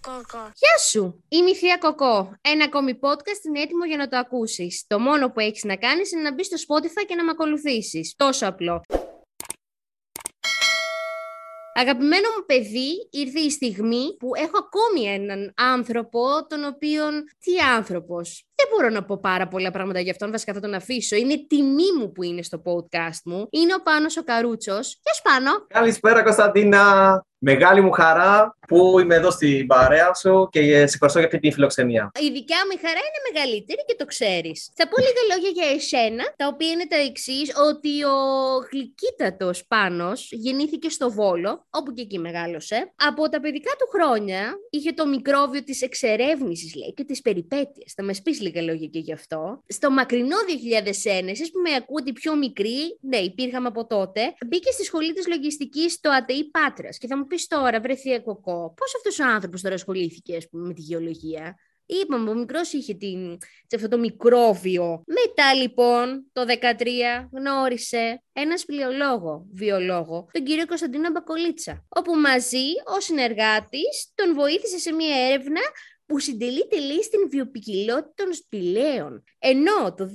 Κοκό. Γεια σου! Είμαι η Θεία Κοκό. Ένα ακόμη podcast είναι έτοιμο για να το ακούσεις. Το μόνο που έχεις να κάνεις είναι να μπεις στο Spotify και να με ακολουθήσεις. Τόσο απλό. Αγαπημένο μου παιδί, ήρθε η στιγμή που έχω ακόμη έναν άνθρωπο, τον οποίον... Τι άνθρωπος; Δεν μπορώ να πω πάρα πολλά πράγματα για αυτόν, βασικά θα τον αφήσω. Είναι τιμή μου που είναι στο podcast μου. Είναι ο Πάνος ο Καρούτσος. Γεια σου Πάνο! Καλησπέρα Κωνσταντίνα! Μεγάλη μου χαρά που είμαι εδώ στην παρέα σου και σε ευχαριστώ για αυτή τη φιλοξενία. Η δικιά μου η χαρά είναι μεγαλύτερη και το ξέρεις. Θα πω λίγα λόγια για εσένα, τα οποία είναι τα εξής: Ότι ο γλυκύτατος Πάνος γεννήθηκε στο Βόλο, όπου και εκεί μεγάλωσε. Από τα παιδικά του χρόνια είχε το μικρόβιο της εξερεύνησης, λέει, και της περιπέτειας. Θα με πεις λίγα λόγια και γι' αυτό. Στο μακρινό 2001, εσείς που με ακούτε πιο μικρή, ναι, υπήρχαμε από τότε, μπήκε στη σχολή της λογιστικής στο ΑΤΕΗ Πάτρας. Και θα μου πεις τώρα, βρεθεί κοκό, πώς αυτός ο άνθρωπος τώρα ασχολήθηκε ας πούμε, με τη γεωλογία; Είπαμε, ο μικρός είχε την, αυτό το μικρόβιο. Μετά λοιπόν, το 13 γνώρισε ένα σπηλαιολόγο, βιολόγο, τον κύριο Κωνσταντίνο Μπακολίτσα, όπου μαζί ο συνεργάτης τον βοήθησε σε μια έρευνα που συντελείται λέει στην βιοπικιλότητα των σπηλαίων. Ενώ το 2016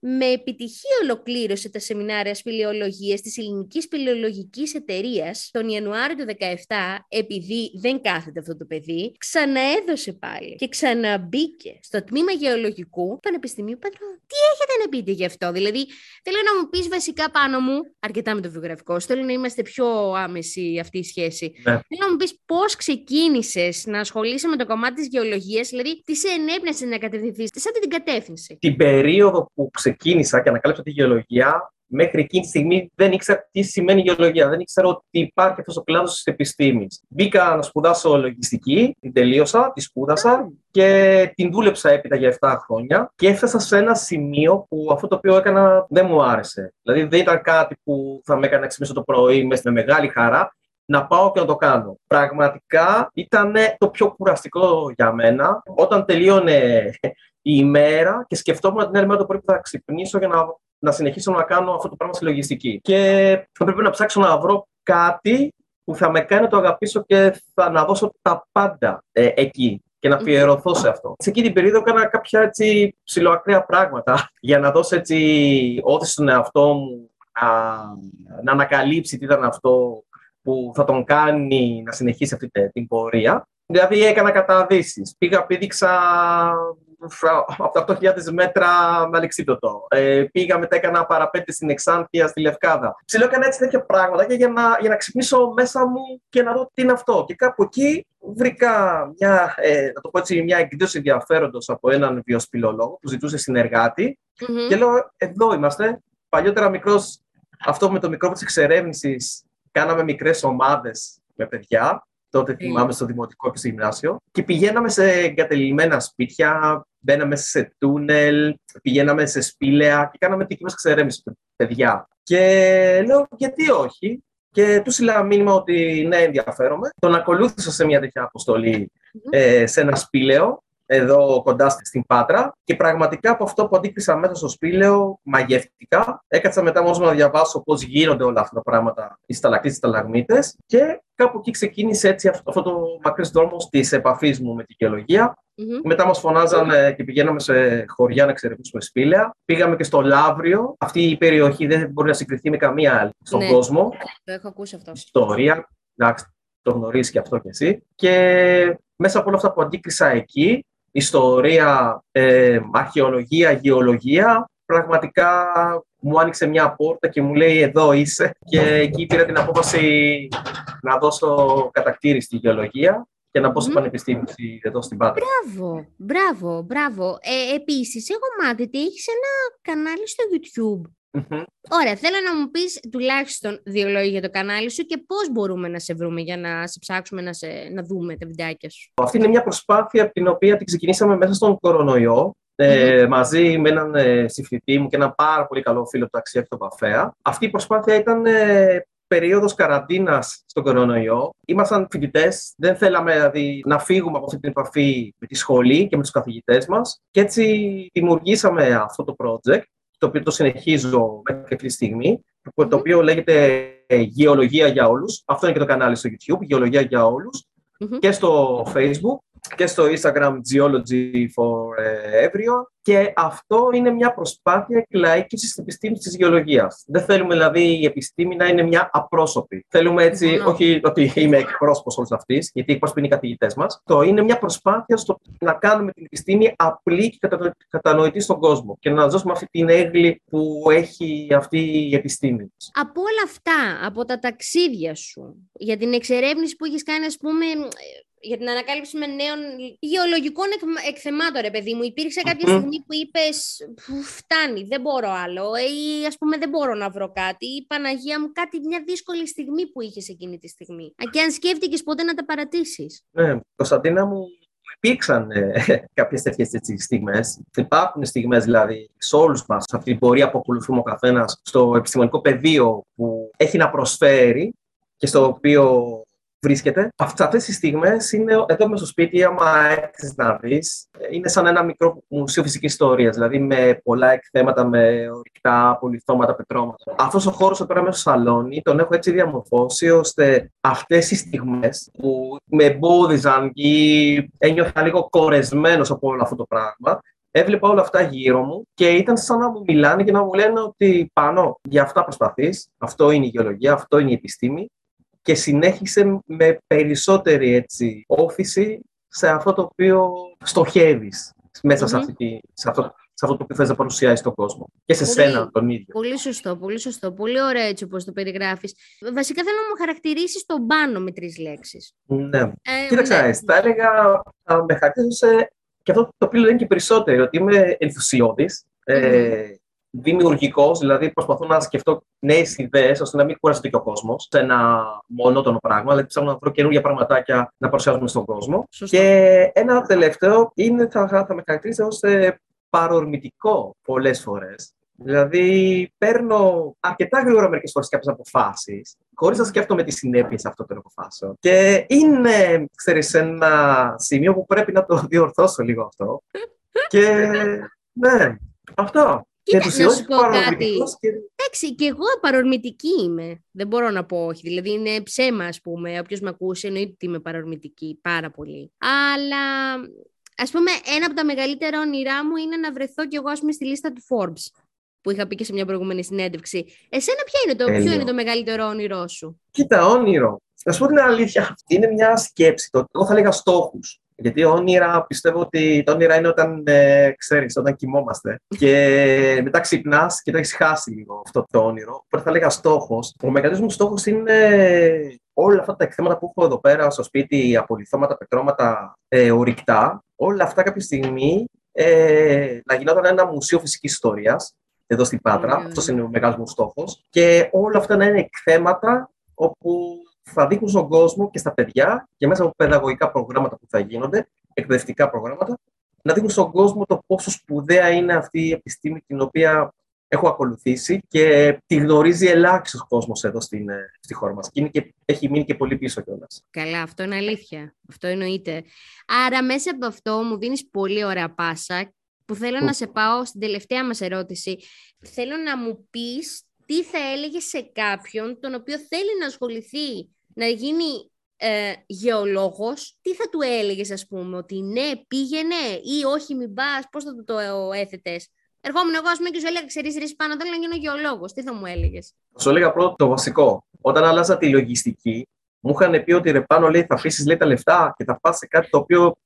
με επιτυχία ολοκλήρωσε τα σεμινάρια σπηλαιολογίας της Ελληνικής Σπηλαιολογικής Εταιρείας τον Ιανουάριο του 2017, επειδή δεν κάθεται αυτό το παιδί, ξαναέδωσε πάλι και ξαναμπήκε στο τμήμα γεωλογικού Πανεπιστημίου Πατρών. Τι έχετε να πείτε γι' αυτό, δηλαδή θέλω να μου πεις βασικά πάνω μου, αρκετά με το βιογραφικό, θέλω να είμαστε πιο άμεση αυτή η σχέση. Ναι. Θέλω να μου πεις πώς ξεκίνησες να ασχολείσαι με το κομμάτι της γεωλογίας, δηλαδή τις σε ενέπνευσε να κατευθυνθείς σε αυτή την κατεύθυνση. Την περίοδο που ξεκίνησα και ανακάλυψα τη γεωλογία, μέχρι εκείνη τη στιγμή δεν ήξερα τι σημαίνει γεωλογία. Δεν ήξερα ότι υπάρχει αυτός ο κλάδος της επιστήμης. Μπήκα να σπουδάσω λογιστική, την τελείωσα, τη σπούδασα και την δούλεψα έπειτα για 7 χρόνια και έφτασα σε ένα σημείο που αυτό το οποίο έκανα δεν μου άρεσε. Δηλαδή δεν ήταν κάτι που θα με έκανε να ξυπνήσω το πρωί με μεγάλη χαρά να πάω και να το κάνω. Πραγματικά ήταν το πιο κουραστικό για μένα όταν τελείωνε η ημέρα και σκεφτόμουν την άλλη μέρα το πρωί που θα ξυπνήσω για να, να συνεχίσω να κάνω αυτό το πράγμα στη λογιστική. Και θα πρέπει να ψάξω να βρω κάτι που θα με κάνει να το αγαπήσω και θα να δώσω τα πάντα ε, εκεί και να αφιερωθώ σε αυτό. Σε εκείνη την περίοδο έκανα κάποια έτσι ψηλοακραία πράγματα για να δώσω έτσι όθηση στον εαυτό μου να, να ανακαλύψει τι ήταν αυτό που θα τον κάνει να συνεχίσει αυτή την πορεία. Δηλαδή έκανα καταδύσεις. Πήγα, πήδηξα από τα 8.000 μέτρα με αλεξίπτωτο. Ε, πήγα μετά έκανα παραπέντε στην Εξάνθεια, στη Λευκάδα. Ψηλό έκανα έτσι τέτοια πράγματα και για να, για να ξυπνήσω μέσα μου και να δω τι είναι αυτό. Και κάπου εκεί βρήκα μια, ε, να το πω έτσι, μια εκδήλωση ενδιαφέροντος από έναν βιοσπηλολόγο που ζητούσε συνεργάτη mm-hmm. και λέω εδώ είμαστε. Παλιότερα μικρός αυτό με το μικρό της εξερεύνησης κάναμε μικρές ομάδες με παιδιά. Τότε θυμάμαι στο δημοτικό και στο γυμνάσιο. Και πηγαίναμε σε εγκατελειμμένα σπίτια, μπαίναμε σε τούνελ, πηγαίναμε σε σπήλαια και κάναμε δική μας εξερεύνηση παιδιά. Και λέω, γιατί όχι; Και τους έλεγα μήνυμα ότι ναι, ενδιαφέρομαι. Τον ακολούθησα σε μια τέτοια ε, σε ένα σπήλαιο εδώ κοντά στην Πάτρα και πραγματικά από αυτό που αντίκρισα μέσα στο σπήλαιο μαγευτικά. Έκατσα μετά μόνος να διαβάσω πώς γίνονται όλα αυτά τα πράγματα, οι σταλακτοί, οι σταλαγμίτε και κάπου εκεί ξεκίνησε έτσι αυτό το μακρύς δρόμο τη επαφής μου με τη γεωλογία. Mm-hmm. Μετά μας φωνάζανε και πηγαίναμε σε χωριά να εξερευνήσουμε σπήλαια. Πήγαμε και στο Λαύριο. Αυτή η περιοχή δεν μπορεί να συγκριθεί με καμία άλλη στον ναι, κόσμο. Το έχω ακούσει αυτό. Ιστορία. Εντάξει, το γνωρίζεις και αυτό κι εσύ. Και μέσα από όλα αυτά που αντίκρισα εκεί, ιστορία, ε, αρχαιολογία, γεωλογία, πραγματικά μου άνοιξε μια πόρτα και μου λέει εδώ είσαι και εκεί πήρα την απόφαση να δώσω κατακτήρι στη γεωλογία και να πω στο Πανεπιστήμιο εδώ στην Πάτρα. Μπράβο, μπράβο, μπράβο. Ε, επίσης, έχω μάθει ότι έχεις ένα κανάλι στο YouTube Ωραία, θέλω να μου πεις τουλάχιστον δύο λόγια για το κανάλι σου και πώς μπορούμε να σε βρούμε για να σε ψάξουμε να, σε, να δούμε τα βιντεάκια σου. Αυτή είναι μια προσπάθεια την οποία την ξεκινήσαμε μέσα στον κορονοϊό ε, μαζί με έναν ε, μου και έναν πάρα πολύ καλό φίλο του Αξία και τον Παφέα. Αυτή η προσπάθεια ήταν ε, περίοδος καραντίνας στον κορονοϊό. Ήμασταν φοιτητές, δεν θέλαμε δηλαδή, να φύγουμε από αυτή την επαφή με τη σχολή και με τους καθηγητές μας και έτσι δημιουργήσαμε αυτό το project το οποίο το συνεχίζω μέχρι αυτή τη στιγμή, το οποίο λέγεται Γεωλογία για όλους. Αυτό είναι και το κανάλι στο YouTube, Γεωλογία για όλους. και στο Facebook και στο Instagram Geology for ε, Everyone και αυτό είναι μια προσπάθεια εκλαϊκής της επιστήμης της γεωλογίας. Δεν θέλουμε δηλαδή η επιστήμη να είναι μια απρόσωπη. Θέλουμε έτσι, όχι ότι είμαι εκπρόσωπος όλης αυτής, γιατί εκπρόσωποι είναι οι καθηγητές μας, το είναι μια προσπάθεια στο να κάνουμε την επιστήμη απλή και κατανοητή στον κόσμο και να δώσουμε αυτή την έγκλη που έχει αυτή η επιστήμη. Από όλα αυτά, από τα ταξίδια σου, για την εξερεύνηση που έχεις κάνει, ας πούμε, για την ανακάλυψη με νέων γεωλογικών εκθεμάτων, ρε παιδί μου. Υπήρξε κάποια στιγμή που είπες φτάνει, δεν μπορώ άλλο ή ας πούμε δεν μπορώ να βρω κάτι ή Παναγία μου κάτι μια δύσκολη στιγμή που είχες εκείνη τη στιγμή. Και αν σκέφτηκες ποτέ να τα παρατήσεις. Ναι, Κωνσταντίνα μου, υπήρξαν ε, κάποιες τέτοιες στιγμές. Υπάρχουν στιγμές δηλαδή σε όλους μας, σε αυτή την πορεία που ακολουθούμε ο καθένας στο επιστημονικό πεδίο που έχει να προσφέρει και στο οποίο βρίσκεται. Αυτές οι στιγμές είναι εδώ μέσα στο σπίτι, άμα έρθεις να δεις, είναι σαν ένα μικρό μουσείο φυσικής ιστορίας. Δηλαδή με πολλά εκθέματα, με ορυκτά, πολυθώματα, πετρώματα. Αυτός ο χώρος εδώ πέρα μέσα στο σαλόνι τον έχω έτσι διαμορφώσει ώστε αυτές οι στιγμές που με εμπόδιζαν ή ένιωθα λίγο κορεσμένος από όλο αυτό το πράγμα, έβλεπα όλα αυτά γύρω μου και ήταν σαν να μου μιλάνε και να μου λένε ότι πάνω για αυτά προσπαθείς, αυτό είναι η γεωλογία, αυτό είναι η επιστήμη και συνέχισε με περισσότερη έτσι, όφηση σε αυτό το οποίο στοχεύεις μέσα σε, αυτή, σε, αυτό, σε αυτό το οποίο θες να παρουσιάσεις στον κόσμο. Και σε πολύ, σένα τον ίδιο. Πολύ σωστό, πολύ σωστό. Πολύ ωραίο έτσι όπως το περιγράφεις. Βασικά θέλω να μου χαρακτηρίσεις τον πάνω με τρεις λέξεις. Ναι. Ε, Κοίταξε, ναι. θα έλεγα, θα με χαρακτηρίσω και αυτό το οποίο λένε και περισσότερο, ότι είμαι ενθουσιώδης. Ε, δημιουργικός, δηλαδή προσπαθώ να σκεφτώ νέες ιδέες ώστε να μην κουράζεται και ο κόσμος σε ένα μονότονο πράγμα. Δηλαδή ψάχνω να βρω καινούργια πραγματάκια να παρουσιάζουμε στον κόσμο. Και ένα τελευταίο είναι θα, θα με χαρακτηρίζει ως ε, παρορμητικό πολλές φορές. Δηλαδή, παίρνω αρκετά γρήγορα μερικές φορές κάποιες αποφάσεις, χωρίς να σκέφτομαι τις συνέπειες αυτών των αποφάσεων. Και είναι, ξέρεις, ένα σημείο που πρέπει να το διορθώσω λίγο αυτό. και ναι, αυτό. Κοίτα, να σου πω κάτι. Και... Εντάξει, και εγώ παρορμητική είμαι. Δεν μπορώ να πω όχι. Δηλαδή είναι ψέμα, ας πούμε. Όποιος με ακούσει εννοείται ότι είμαι παρορμητική πάρα πολύ. Αλλά ας πούμε, ένα από τα μεγαλύτερα όνειρά μου είναι να βρεθώ κι εγώ, ας πούμε, στη λίστα του Forbes. Που είχα πει και σε μια προηγούμενη συνέντευξη. Εσένα, ποια είναι το, ποιο είναι το μεγαλύτερο όνειρό σου; Κοίτα, όνειρο. Να σου πω την αλήθεια, αυτή είναι μια σκέψη. Το, εγώ θα έλεγα στόχους. Γιατί όνειρα, πιστεύω ότι τα όνειρα είναι όταν, ε, ξέρεις, όταν κοιμόμαστε και μετά ξυπνάς και το έχεις χάσει λίγο αυτό το όνειρο. Οπότε θα έλεγα στόχος. Ο μεγαλύτερος μου στόχος είναι όλα αυτά τα εκθέματα που έχω εδώ πέρα στο σπίτι, απολυθώματα, πετρώματα, ε, ορυκτά, όλα αυτά κάποια στιγμή ε, να γινόταν ένα μουσείο φυσικής ιστορίας εδώ στην Πάτρα. Mm. Αυτός είναι ο μεγάλος μου στόχος. Και όλα αυτά να είναι εκθέματα όπου θα δείχνουν στον κόσμο και στα παιδιά και μέσα από παιδαγωγικά προγράμματα που θα γίνονται, εκπαιδευτικά προγράμματα, να δείχνουν στον κόσμο το πόσο σπουδαία είναι αυτή η επιστήμη την οποία έχω ακολουθήσει και τη γνωρίζει ελάχιστος κόσμος εδώ στην, ε, στη χώρα μας. Και, και έχει μείνει και πολύ πίσω κιόλας. Καλά, αυτό είναι αλήθεια. Αυτό εννοείται. Άρα, μέσα από αυτό μου δίνεις πολύ ωραία πάσα που θέλω να σε πάω στην τελευταία μας ερώτηση. Θέλω να μου πεις τι θα έλεγε σε κάποιον τον οποίο θέλει να ασχοληθεί να γίνει ε, γεωλόγος, τι θα του έλεγες ας πούμε, ότι ναι πήγαινε ή όχι μην πας, πώς θα του το έθετες. Ερχόμουν εγώ, ας πούμε, και σου έλεγα: Ξέρεις, ρίση πάνω, θέλω να γίνω γεωλόγος. Τι θα μου έλεγες; Σου έλεγα πρώτο το βασικό. Όταν άλλαζα τη λογιστική, μου είχαν πει ότι ρε πάνω λέει, θα αφήσεις τα λεφτά και θα πας σε κάτι το οποίο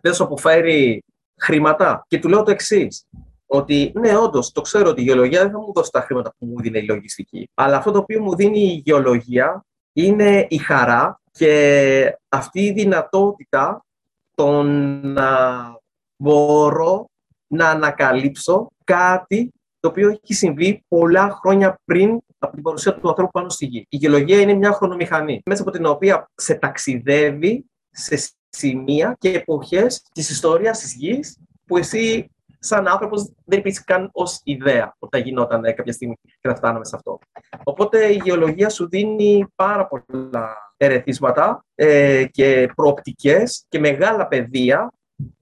δεν σου αποφέρει χρήματα. Και του λέω το εξής. Ότι ναι, όντως, το ξέρω ότι η γεωλογία δεν θα μου δώσει τα χρήματα που μου δίνει η λογιστική. Αλλά αυτό το οποίο μου δίνει η γεωλογία είναι η χαρά και αυτή η δυνατότητα το να μπορώ να ανακαλύψω κάτι το οποίο έχει συμβεί πολλά χρόνια πριν από την παρουσία του ανθρώπου πάνω στη γη. Η γεωλογία είναι μια χρονομηχανή, μέσα από την οποία σε ταξιδεύει σε σημεία και εποχές της ιστορίας της γης που εσύ σαν άνθρωπος δεν υπήρξε καν ως ιδέα ότι θα γινόταν κάποια στιγμή και θα φτάναμε σε αυτό. Οπότε η γεωλογία σου δίνει πάρα πολλά ερεθίσματα ε, και προοπτικές και μεγάλα πεδία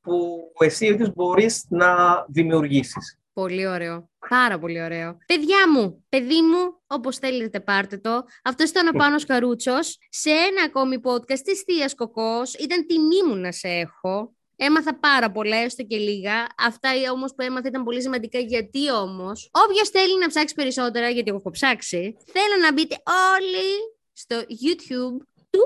που εσύ ίδιος μπορείς να δημιουργήσεις. Πολύ ωραίο. Πάρα πολύ ωραίο. Παιδιά μου, παιδί μου, όπως θέλετε πάρτε το. Αυτός ήταν ο Πάνος Καρούτσος σε ένα ακόμη podcast της Θείας Κοκός. Ήταν τιμή μου να σε έχω. Έμαθα πάρα πολλά, έστω και λίγα. Αυτά όμως που έμαθα ήταν πολύ σημαντικά. Γιατί όμως, όποιος θέλει να ψάξει περισσότερα, γιατί εγώ έχω ψάξει, θέλω να μπείτε όλοι στο YouTube του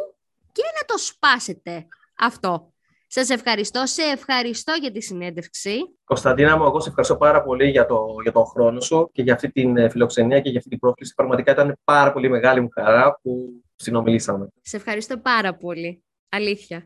και να το σπάσετε. Αυτό. Σας ευχαριστώ. Σε ευχαριστώ για τη συνέντευξη. Κωνσταντίνα μου, εγώ σε ευχαριστώ πάρα πολύ για, το, για τον χρόνο σου και για αυτή την ε, φιλοξενία και για αυτή την πρόσκληση. Πραγματικά ήταν πάρα πολύ μεγάλη μου χαρά που συνομιλήσαμε. Σε ευχαριστώ πάρα πολύ. Αλήθεια.